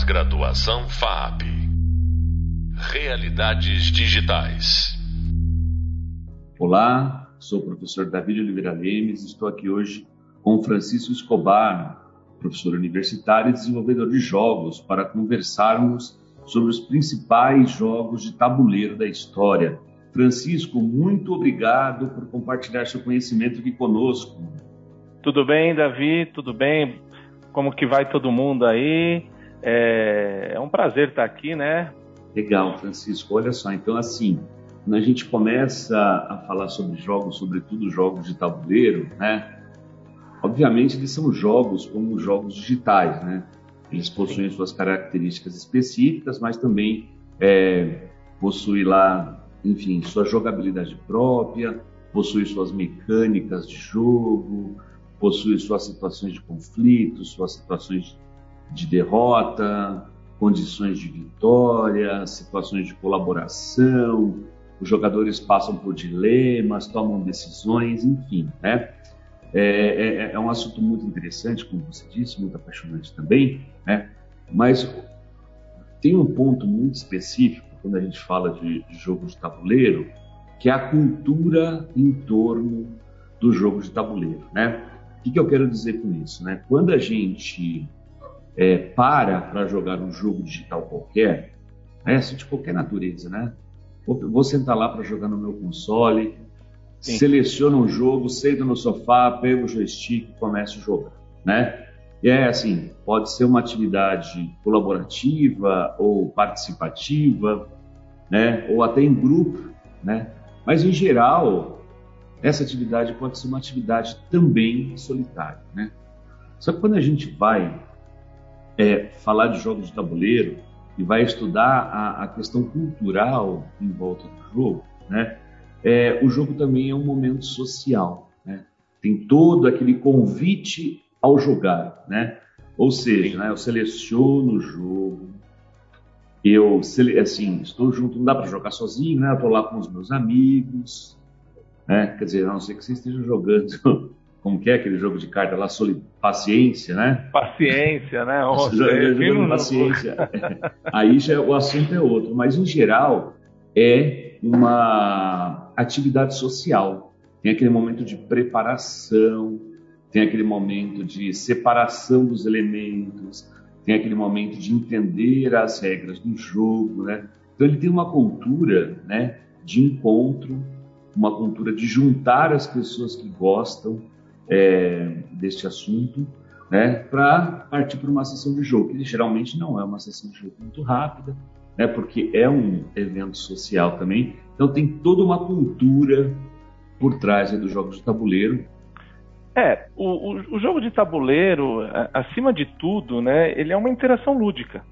Pós-graduação FAP. Realidades digitais. Olá, sou o professor David Oliveira Lemes. Estou aqui hoje com Francisco Escobar, professor universitário e desenvolvedor de jogos, para conversarmos sobre os principais jogos de tabuleiro da história. Francisco, muito obrigado por compartilhar seu conhecimento aqui conosco. Tudo bem, Davi? Tudo bem? Como que vai todo mundo aí? É, é um prazer estar aqui, né? Legal, Francisco. Olha só, então assim, quando a gente começa a falar sobre jogos, sobretudo jogos de tabuleiro, né? Obviamente eles são jogos como jogos digitais, né? Eles possuem suas características específicas, mas também é, possui lá, enfim, sua jogabilidade própria, possui suas mecânicas de jogo, possui suas situações de conflito, suas situações de derrota, condições de vitória, situações de colaboração, os jogadores passam por dilemas, tomam decisões, enfim, né? É, é, é, um assunto muito interessante, como você disse, muito apaixonante também, né? Mas tem um ponto muito específico quando a gente fala de, de jogo de tabuleiro, que é a cultura em torno do jogo de tabuleiro, né? O que, que eu quero dizer com isso, né? Quando a gente é, para para jogar um jogo digital qualquer, é assim, de qualquer natureza, né? Vou sentar lá para jogar no meu console, Sim. seleciono um jogo, sento no sofá, pego o joystick e começo a jogar, né? E é assim, pode ser uma atividade colaborativa ou participativa, né? Ou até em grupo, né? Mas em geral, essa atividade pode ser uma atividade também solitária, né? Só que quando a gente vai é, falar de jogos de tabuleiro e vai estudar a, a questão cultural em volta do jogo, né? É, o jogo também é um momento social, né? Tem todo aquele convite ao jogar, né? Ou seja, né, eu seleciono o jogo, eu assim estou junto, não dá para jogar sozinho, né? Estou lá com os meus amigos, né? Quer dizer, a não ser que você esteja jogando como que é aquele jogo de carta lá, soli... paciência, né? Paciência, né? Nossa, jogando paciência. Aí já o assunto é outro, mas em geral é uma atividade social. Tem aquele momento de preparação, tem aquele momento de separação dos elementos, tem aquele momento de entender as regras do jogo, né? Então ele tem uma cultura, né, de encontro, uma cultura de juntar as pessoas que gostam é, deste assunto, né, para partir para uma sessão de jogo, geralmente não é uma sessão de jogo muito rápida, né, porque é um evento social também, então tem toda uma cultura por trás dos jogos de tabuleiro. É, o, o, o, jogo de tabuleiro, acima de tudo, né, ele é uma interação lúdica,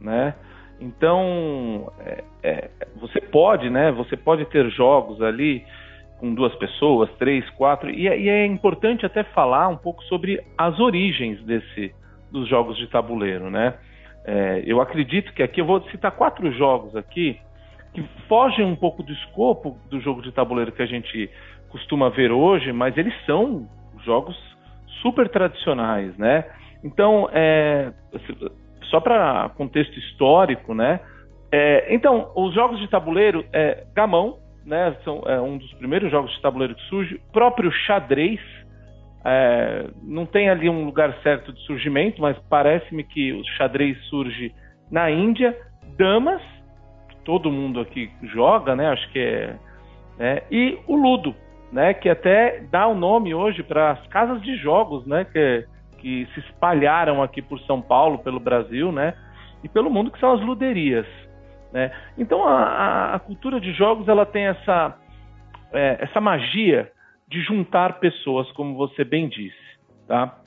né? Então, é, é, você pode, né? Você pode ter jogos ali com duas pessoas, três, quatro, e, é, e é importante até falar um pouco sobre as origens desse dos jogos de tabuleiro, né? É, eu acredito que aqui eu vou citar quatro jogos aqui que fogem um pouco do escopo do jogo de tabuleiro que a gente costuma ver hoje, mas eles são jogos super tradicionais, né? Então, é, só para contexto histórico, né? É, então, os jogos de tabuleiro, é, gamão, né? São é, um dos primeiros jogos de tabuleiro que surge. O próprio xadrez, é, não tem ali um lugar certo de surgimento, mas parece-me que o xadrez surge na Índia. Damas, que todo mundo aqui joga, né? Acho que é. Né? E o Ludo, né? Que até dá o nome hoje para as casas de jogos, né? Que, que se espalharam aqui por São Paulo, pelo Brasil, né? E pelo mundo, que são as luderias. Né? Então a, a, cultura de jogos ela tem essa, é, essa magia de juntar pessoas, como você bem disse. Tá?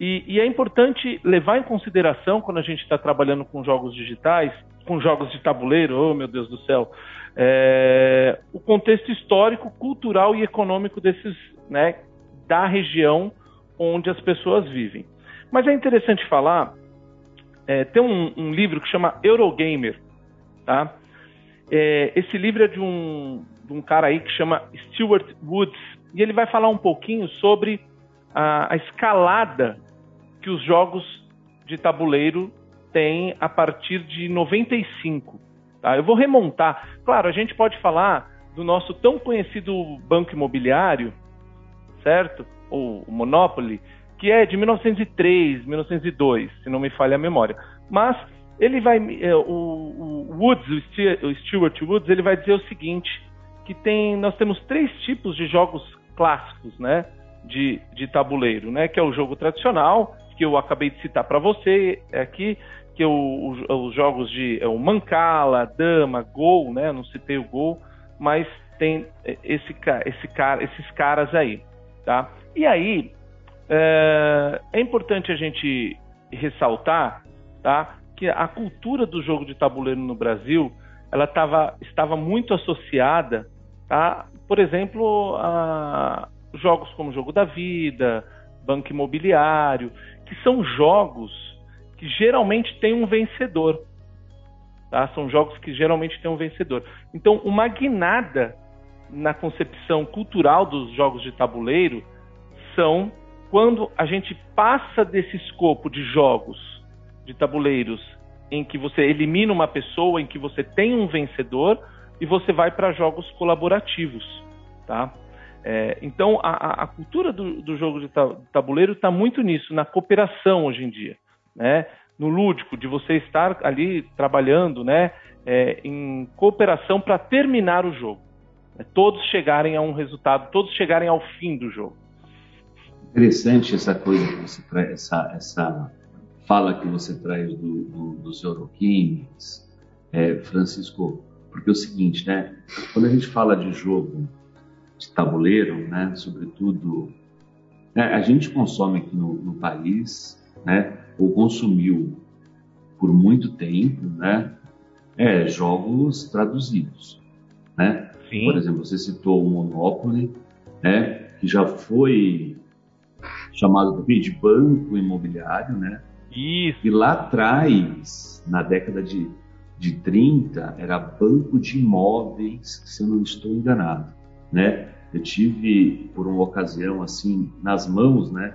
E, e é importante levar em consideração quando a gente está trabalhando com jogos digitais, com jogos de tabuleiro, oh meu Deus do céu, é, o contexto histórico, cultural e econômico desses, né, da região onde as pessoas vivem. Mas é interessante falar, é, tem um, um livro que chama Eurogamer, Tá? É, esse livro é de um, de um cara aí que chama Stuart Woods e ele vai falar um pouquinho sobre a, a escalada que os jogos de tabuleiro tem a partir de 95. Tá? Eu vou remontar. Claro, a gente pode falar do nosso tão conhecido banco imobiliário, certo? Ou o Monopoly, que é de 1903, 1902, se não me falha a memória. Mas ele vai, é, o, o Woods, o Stuart Woods, ele vai dizer o seguinte, que tem, nós temos três tipos de jogos clássicos, né, de, de tabuleiro, né, que é o jogo tradicional, que eu acabei de citar para você aqui, que é o, o, os jogos de é o Mancala, Dama, Gol, né, não citei o Gol, mas tem esse, esse cara, esses caras aí, tá? E aí é, é importante a gente ressaltar, tá, que a cultura do jogo de tabuleiro no Brasil ela tava, estava muito associada a, por exemplo, a jogos como Jogo da Vida, Banco Imobiliário, que são jogos que geralmente têm um vencedor. Tá? São jogos que geralmente têm um vencedor. Então, uma guinada na concepção cultural dos jogos de tabuleiro são quando a gente passa desse escopo de jogos de tabuleiros em que você elimina uma pessoa, em que você tem um vencedor e você vai para jogos colaborativos, tá? É, então a, a, cultura do, do jogo de tabuleiro está muito nisso, na cooperação hoje em dia, né? No lúdico, de você estar ali trabalhando, né? É, em cooperação para terminar o jogo, né? todos chegarem a um resultado, todos chegarem ao fim do jogo. Interessante essa coisa essa, essa fala que você traz do, do, dos Eurogames, é, Francisco, porque é o seguinte, né? Quando a gente fala de jogo de tabuleiro, né? Sobretudo, né, a gente consome aqui no, no país, né? Ou consumiu por muito tempo, né? É, jogos traduzidos, né? Sim. Por exemplo, você citou o Monopoly, né? Que já foi chamado de banco imobiliário, né? Isso. E lá atrás, na década de, de 30, era banco de imóveis, se eu não estou enganado, né? Eu tive, por uma ocasião, assim, nas mãos, né?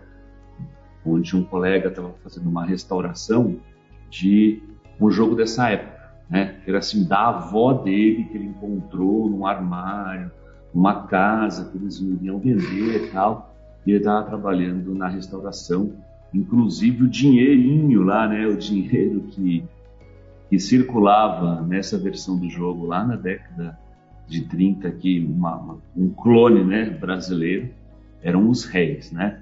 Onde um colega estava fazendo uma restauração de um jogo dessa época, né? Era assim, da avó dele, que ele encontrou num armário, numa casa que eles iriam vender e tal. E ele estava trabalhando na restauração inclusive o dinheirinho lá, né, o dinheiro que, que circulava nessa versão do jogo lá na década de 30, que uma, um clone né, brasileiro, eram os réis, né?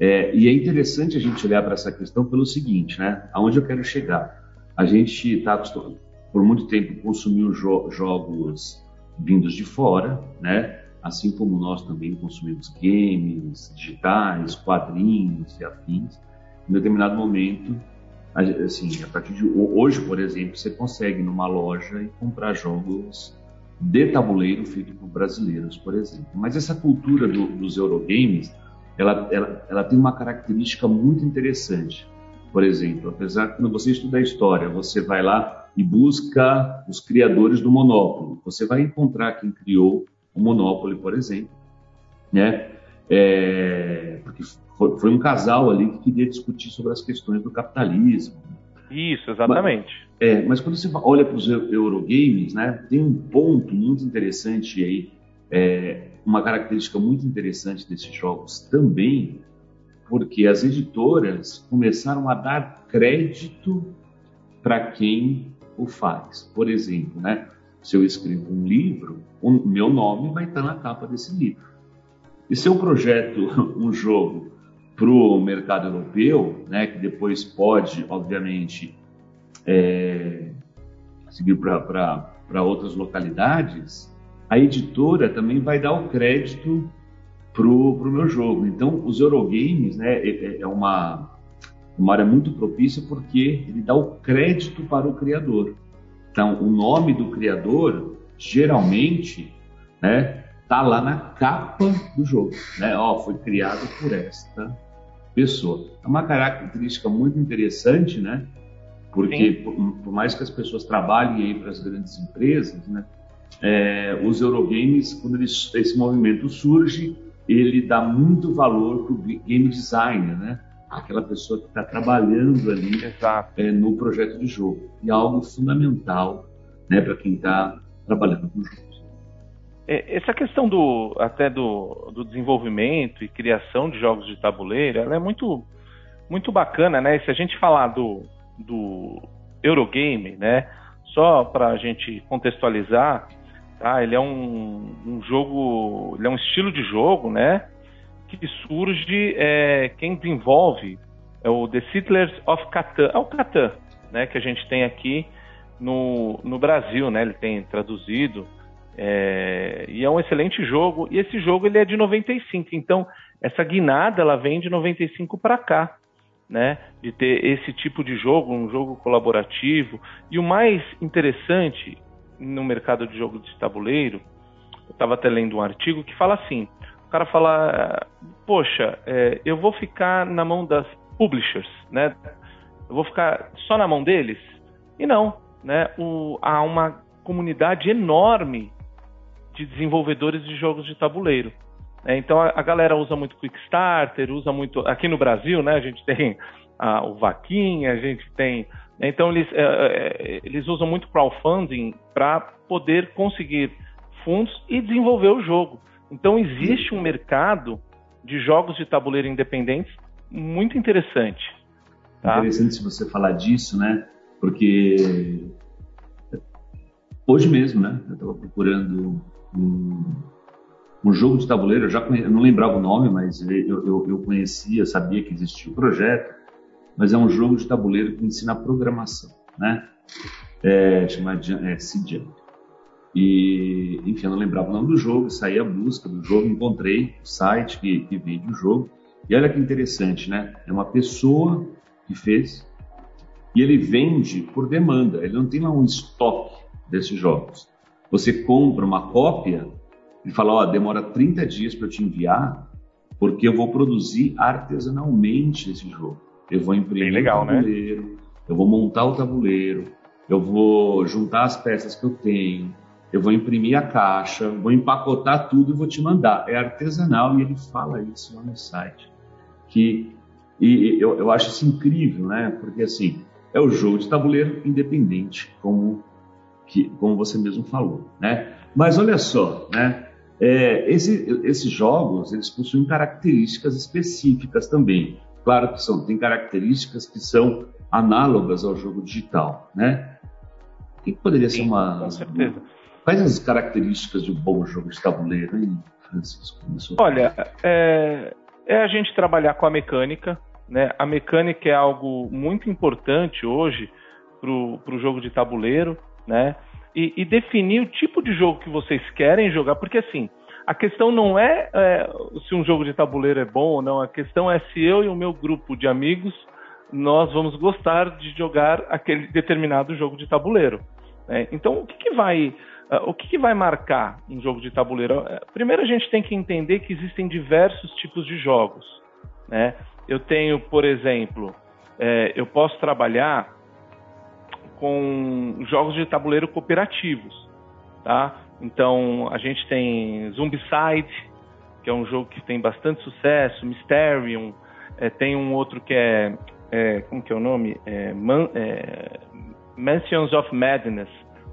É, e é interessante a gente olhar para essa questão pelo seguinte, né? Aonde eu quero chegar? A gente está acostumado, por muito tempo, consumiu jo jogos vindos de fora, né? Assim como nós também consumimos games digitais, quadrinhos e afins, em determinado momento, assim, a partir de hoje, por exemplo, você consegue numa loja e comprar jogos de tabuleiro feito por brasileiros, por exemplo. Mas essa cultura do, dos Eurogames, ela, ela, ela tem uma característica muito interessante. Por exemplo, apesar quando você estuda história, você vai lá e busca os criadores do Monopoly. Você vai encontrar quem criou o Monopoly, por exemplo, né? É, porque foi, foi, um casal ali que queria discutir sobre as questões do capitalismo. Isso, exatamente. Mas, é, mas quando você olha para os Eurogames, né, tem um ponto muito interessante aí, é, uma característica muito interessante desses jogos também, porque as editoras começaram a dar crédito para quem o faz. Por exemplo, né, se eu escrevo um livro, o meu nome vai estar na capa desse livro. E se eu projeto um jogo para o mercado europeu, né, que depois pode, obviamente, é, seguir para outras localidades, a editora também vai dar o crédito para o meu jogo. Então, os Eurogames né, é, é, é uma, uma área muito propícia porque ele dá o crédito para o criador. Então, o nome do criador, geralmente, né, tá lá na capa do jogo, né? Ó, foi criado por esta pessoa. É uma característica muito interessante, né? Porque por, por, mais que as pessoas trabalhem aí para as grandes empresas, né? É, os Eurogames, quando esse movimento surge, ele dá muito valor para o game designer, né? Aquela pessoa que está trabalhando ali é, no projeto de jogo. E é algo fundamental né, para quem está trabalhando com jogos. É, essa questão do até do, do, desenvolvimento e criação de jogos de tabuleiro, ela é muito muito bacana, né? Se a gente falar do, do Eurogame, né? Só para a gente contextualizar, tá? Ele é um, um, jogo, ele é um estilo de jogo, né? Que surge, é, quem desenvolve é o The Settlers of Catan, é o Catan, né? Que a gente tem aqui no, no Brasil, né? Ele tem traduzido é, e é um excelente jogo. E esse jogo ele é de 95, então essa guinada ela vem de 95 para cá, né? De ter esse tipo de jogo, um jogo colaborativo. E o mais interessante no mercado de jogo de tabuleiro, eu estava até lendo um artigo que fala assim: o cara fala, poxa, é, eu vou ficar na mão das publishers, né? Eu vou ficar só na mão deles? E não, né? O, há uma comunidade enorme de desenvolvedores de jogos de tabuleiro. É, então a, a, galera usa muito Quickstarter, usa muito. Aqui no Brasil, né, a gente tem a, o Vaquinha, a gente tem. Então eles, é, é, eles usam muito crowdfunding para poder conseguir fundos e desenvolver o jogo. Então existe um mercado de jogos de tabuleiro independentes muito interessante. Tá? Interessante se você falar disso, né? Porque hoje mesmo, né? Eu estava procurando um, um jogo de tabuleiro, eu já conhe... eu não lembrava o nome, mas eu, eu, eu conhecia, sabia que existia o projeto, mas é um jogo de tabuleiro que ensina programação, né? É, chamado é, E, enfim, eu não lembrava o nome do jogo, saí à busca do jogo, encontrei o site que, que vende o jogo. E olha que interessante, né? É uma pessoa que fez e ele vende por demanda, ele não tem lá um estoque desses jogos. Você compra uma cópia e fala, ó, demora 30 dias para eu te enviar, porque eu vou produzir artesanalmente esse jogo. Eu vou imprimir legal, o né? tabuleiro, né? eu vou montar o tabuleiro, eu vou juntar as peças que eu tenho, eu vou imprimir a caixa, vou empacotar tudo e vou te mandar. É artesanal e ele fala isso lá no site. Que, e eu, eu acho isso incrível, né? Porque assim, é o jogo de tabuleiro independente, como que, como você mesmo falou, né? Mas olha só, né? É, esse, esses jogos eles possuem características específicas também. Claro que são, tem características que são análogas ao jogo digital, né? O que poderia Sim, ser uma. Com certeza. Quais as características de um bom jogo de tabuleiro, hein, Francisco? Olha, é, é a gente trabalhar com a mecânica, né? A mecânica é algo muito importante hoje para o jogo de tabuleiro né? E, e, definir o tipo de jogo que vocês querem jogar, porque assim, a questão não é, é, se um jogo de tabuleiro é bom ou não, a questão é se eu e o meu grupo de amigos nós vamos gostar de jogar aquele determinado jogo de tabuleiro. Né? Então, o que, que vai o que, que, vai marcar um jogo de tabuleiro? Uh, primeiro, a gente tem que entender que existem diversos tipos de jogos. Né? Eu tenho, por exemplo, é, eu posso trabalhar com jogos de tabuleiro cooperativos, tá? Então a gente tem Zombicide, que é um jogo que tem bastante sucesso, Mysterium, é, tem um outro que é, é, como que é o nome? É, Man, é, Mansions of Madness,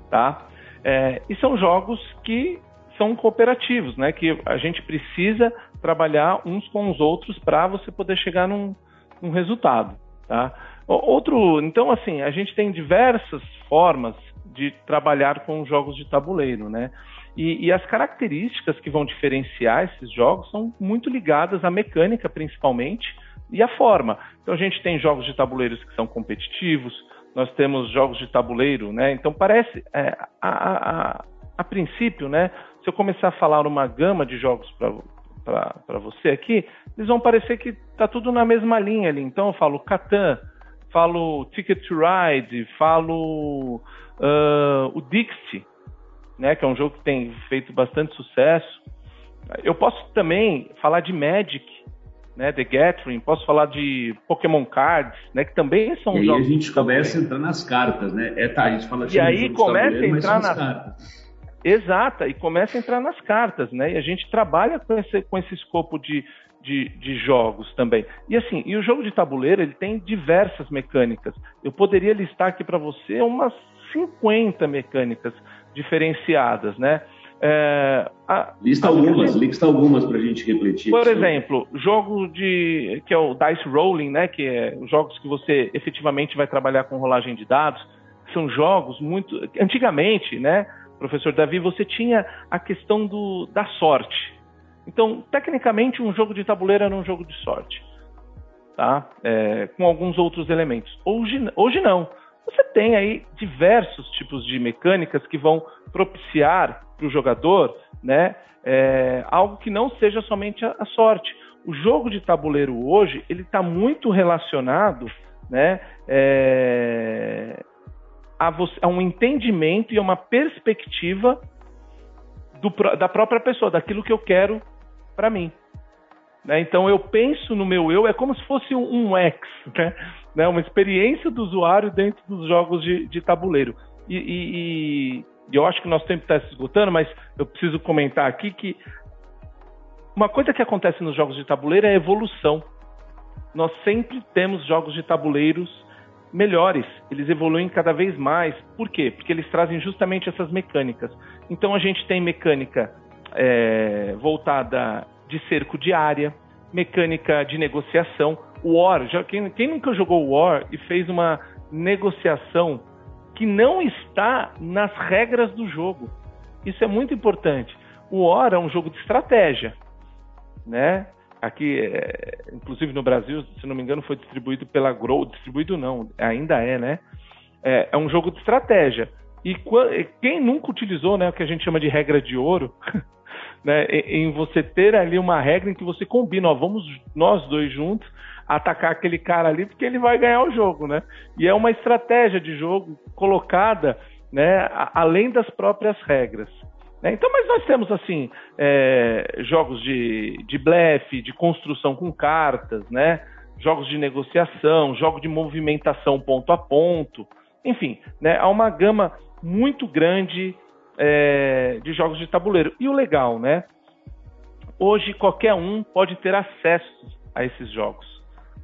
tá? É, e são jogos que são cooperativos, né? Que a gente precisa trabalhar uns com os outros para você poder chegar num, num resultado, tá? Outro, então assim, a gente tem diversas formas de trabalhar com jogos de tabuleiro, né? E, e, as características que vão diferenciar esses jogos são muito ligadas à mecânica, principalmente, e à forma. Então a gente tem jogos de tabuleiros que são competitivos, nós temos jogos de tabuleiro, né? Então parece, é, a, a, a, princípio, né? Se eu começar a falar uma gama de jogos para você aqui, eles vão parecer que está tudo na mesma linha ali. Então eu falo Catan, falo Ticket to Ride, falo uh, o Dixie, né, que é um jogo que tem feito bastante sucesso. Eu posso também falar de Magic, né, The Gathering, posso falar de Pokémon Cards, né, que também são e jogos. E a gente começa a entrar nas cartas, né? É, tá, a gente fala E aí começa a entrar nas cartas. Exata, e começa a entrar nas cartas, né? E a gente trabalha com esse, com esse escopo de, de, de, jogos também. E assim, e o jogo de tabuleiro ele tem diversas mecânicas. Eu poderia listar aqui para você umas 50 mecânicas diferenciadas, né? É, a, lista algumas, gente, lista algumas para a gente refletir. Por exemplo, jogo de que é o dice rolling, né? Que é jogos que você efetivamente vai trabalhar com rolagem de dados. São jogos muito antigamente, né? Professor Davi, você tinha a questão do, da sorte. Então, tecnicamente, um jogo de tabuleiro era um jogo de sorte, tá? É, com alguns outros elementos. Hoje, hoje não. Você tem aí diversos tipos de mecânicas que vão propiciar para o jogador né, é, algo que não seja somente a, a, sorte. O jogo de tabuleiro hoje ele está muito relacionado né, é, a, a, um entendimento e a uma perspectiva do, da própria pessoa, daquilo que eu quero para mim. Né? Então eu penso no meu eu, é como se fosse um, um ex, né? né? uma experiência do usuário dentro dos jogos de, de tabuleiro. E, e, eu acho que nosso tempo está se esgotando, mas eu preciso comentar aqui que uma coisa que acontece nos jogos de tabuleiro é a evolução. Nós sempre temos jogos de tabuleiros melhores, eles evoluem cada vez mais. Por quê? Porque eles trazem justamente essas mecânicas. Então a gente tem mecânica é, voltada de cerco de área, mecânica de negociação. War, já, quem, quem nunca jogou War e fez uma negociação que não está nas regras do jogo? Isso é muito importante. O War é um jogo de estratégia, né? Aqui, é, inclusive no Brasil, se não me engano, foi distribuído pela Grow, distribuído não, ainda é, né? É, é um jogo de estratégia. E quem nunca utilizou, né, o que a gente chama de regra de ouro, né, em você ter ali uma regra em que você combina, ó, vamos nós dois juntos atacar aquele cara ali porque ele vai ganhar o jogo, né? E é uma estratégia de jogo colocada, né, além das próprias regras. Né? Então, mas nós temos assim é, jogos de, de blefe, de construção com cartas, né? Jogos de negociação, jogo de movimentação ponto a ponto, enfim, né? Há uma gama muito grande é, de jogos de tabuleiro. E o legal, né? Hoje qualquer um pode ter acesso a esses jogos.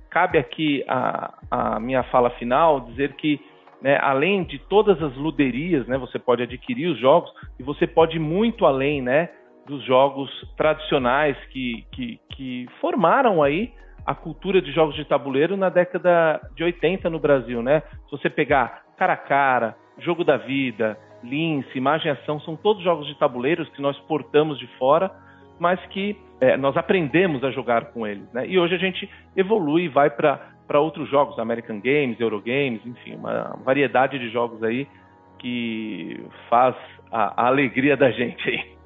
Cabe aqui a, a minha fala final dizer que, né, além de todas as luderias, né, você pode adquirir os jogos e você pode ir muito além, né, dos jogos tradicionais que, que, que formaram aí a cultura de jogos de tabuleiro na década de 80 no Brasil, né? Se você pegar cara a cara, jogo da vida, Lince, Imagem e Ação, são todos jogos de tabuleiros que nós portamos de fora, mas que é, nós aprendemos a jogar com eles. Né? E hoje a gente evolui e vai para outros jogos, American Games, Eurogames, enfim, uma variedade de jogos aí que faz a, a alegria da gente aí.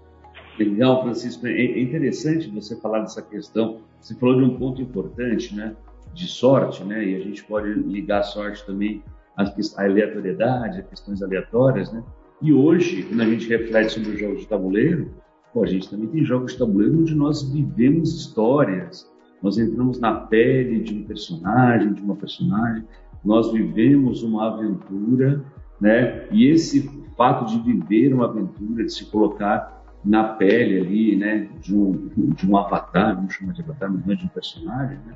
Legal, Francisco. É interessante você falar dessa questão. Você falou de um ponto importante, né? De sorte, né? E a gente pode ligar a sorte também à aleatoriedade, a questões aleatórias, né? E hoje, quando a gente reflete sobre os jogos de tabuleiro, pô, a gente também tem jogos de tabuleiro onde nós vivemos histórias, nós entramos na pele de um personagem, de uma personagem, nós vivemos uma aventura, né? E esse fato de viver uma aventura, de se colocar na pele ali, né, de um, de um avatar, vamos chamar de avatar, mas é de um personagem, né?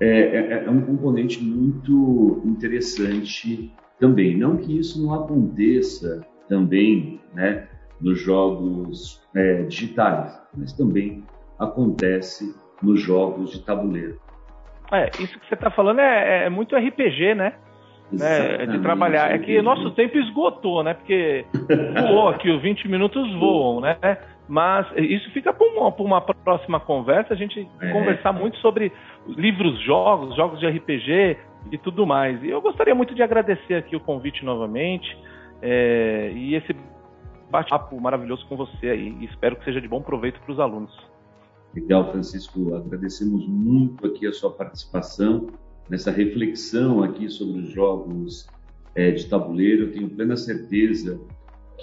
É, é, é um componente muito interessante também. Não que isso não aconteça também né, nos jogos é, digitais, mas também acontece nos jogos de tabuleiro. É, isso que você está falando é, é, muito RPG, né? né? De trabalhar. É que nosso tempo esgotou, né? Porque voou aqui, os 20 minutos voam, né? Mas isso fica para uma, uma, próxima conversa, a gente é. conversar muito sobre livros, jogos, jogos de RPG, e tudo mais. E eu gostaria muito de agradecer aqui o convite novamente é, e esse bate-papo maravilhoso com você aí. Espero que seja de bom proveito para os alunos. Legal, Francisco. Agradecemos muito aqui a sua participação nessa reflexão aqui sobre os jogos é, de tabuleiro. Eu tenho plena certeza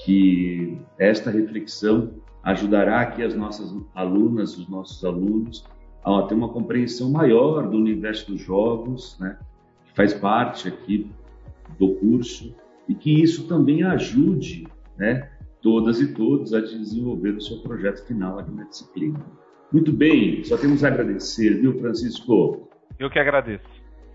que esta reflexão ajudará aqui as nossas alunas, os nossos alunos, a ter uma compreensão maior do universo dos jogos, né? Faz parte aqui do curso e que isso também ajude né, todas e todos a desenvolver o seu projeto final aqui na disciplina. Muito bem, só temos a agradecer, viu, Francisco? Eu que agradeço.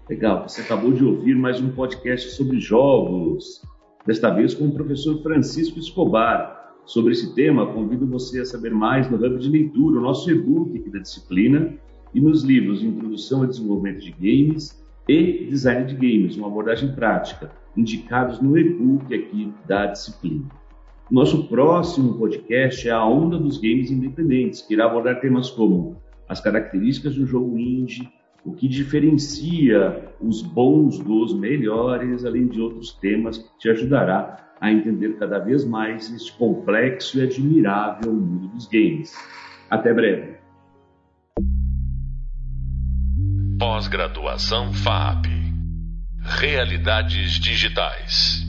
Legal, você acabou de ouvir mais um podcast sobre jogos, desta vez com o professor Francisco Escobar. Sobre esse tema, convido você a saber mais no Hub de Leitura, o nosso e-book aqui da disciplina, e nos livros Introdução ao Desenvolvimento de Games e Design de Games, uma abordagem prática, indicados no e-book aqui da disciplina. Nosso próximo podcast é a Onda dos Games Independentes, que irá abordar temas como as características do jogo indie, o que diferencia os bons dos melhores, além de outros temas que te ajudará a entender cada vez mais este complexo e admirável mundo dos games. Até breve. Pós-graduação FAP Realidades Digitais.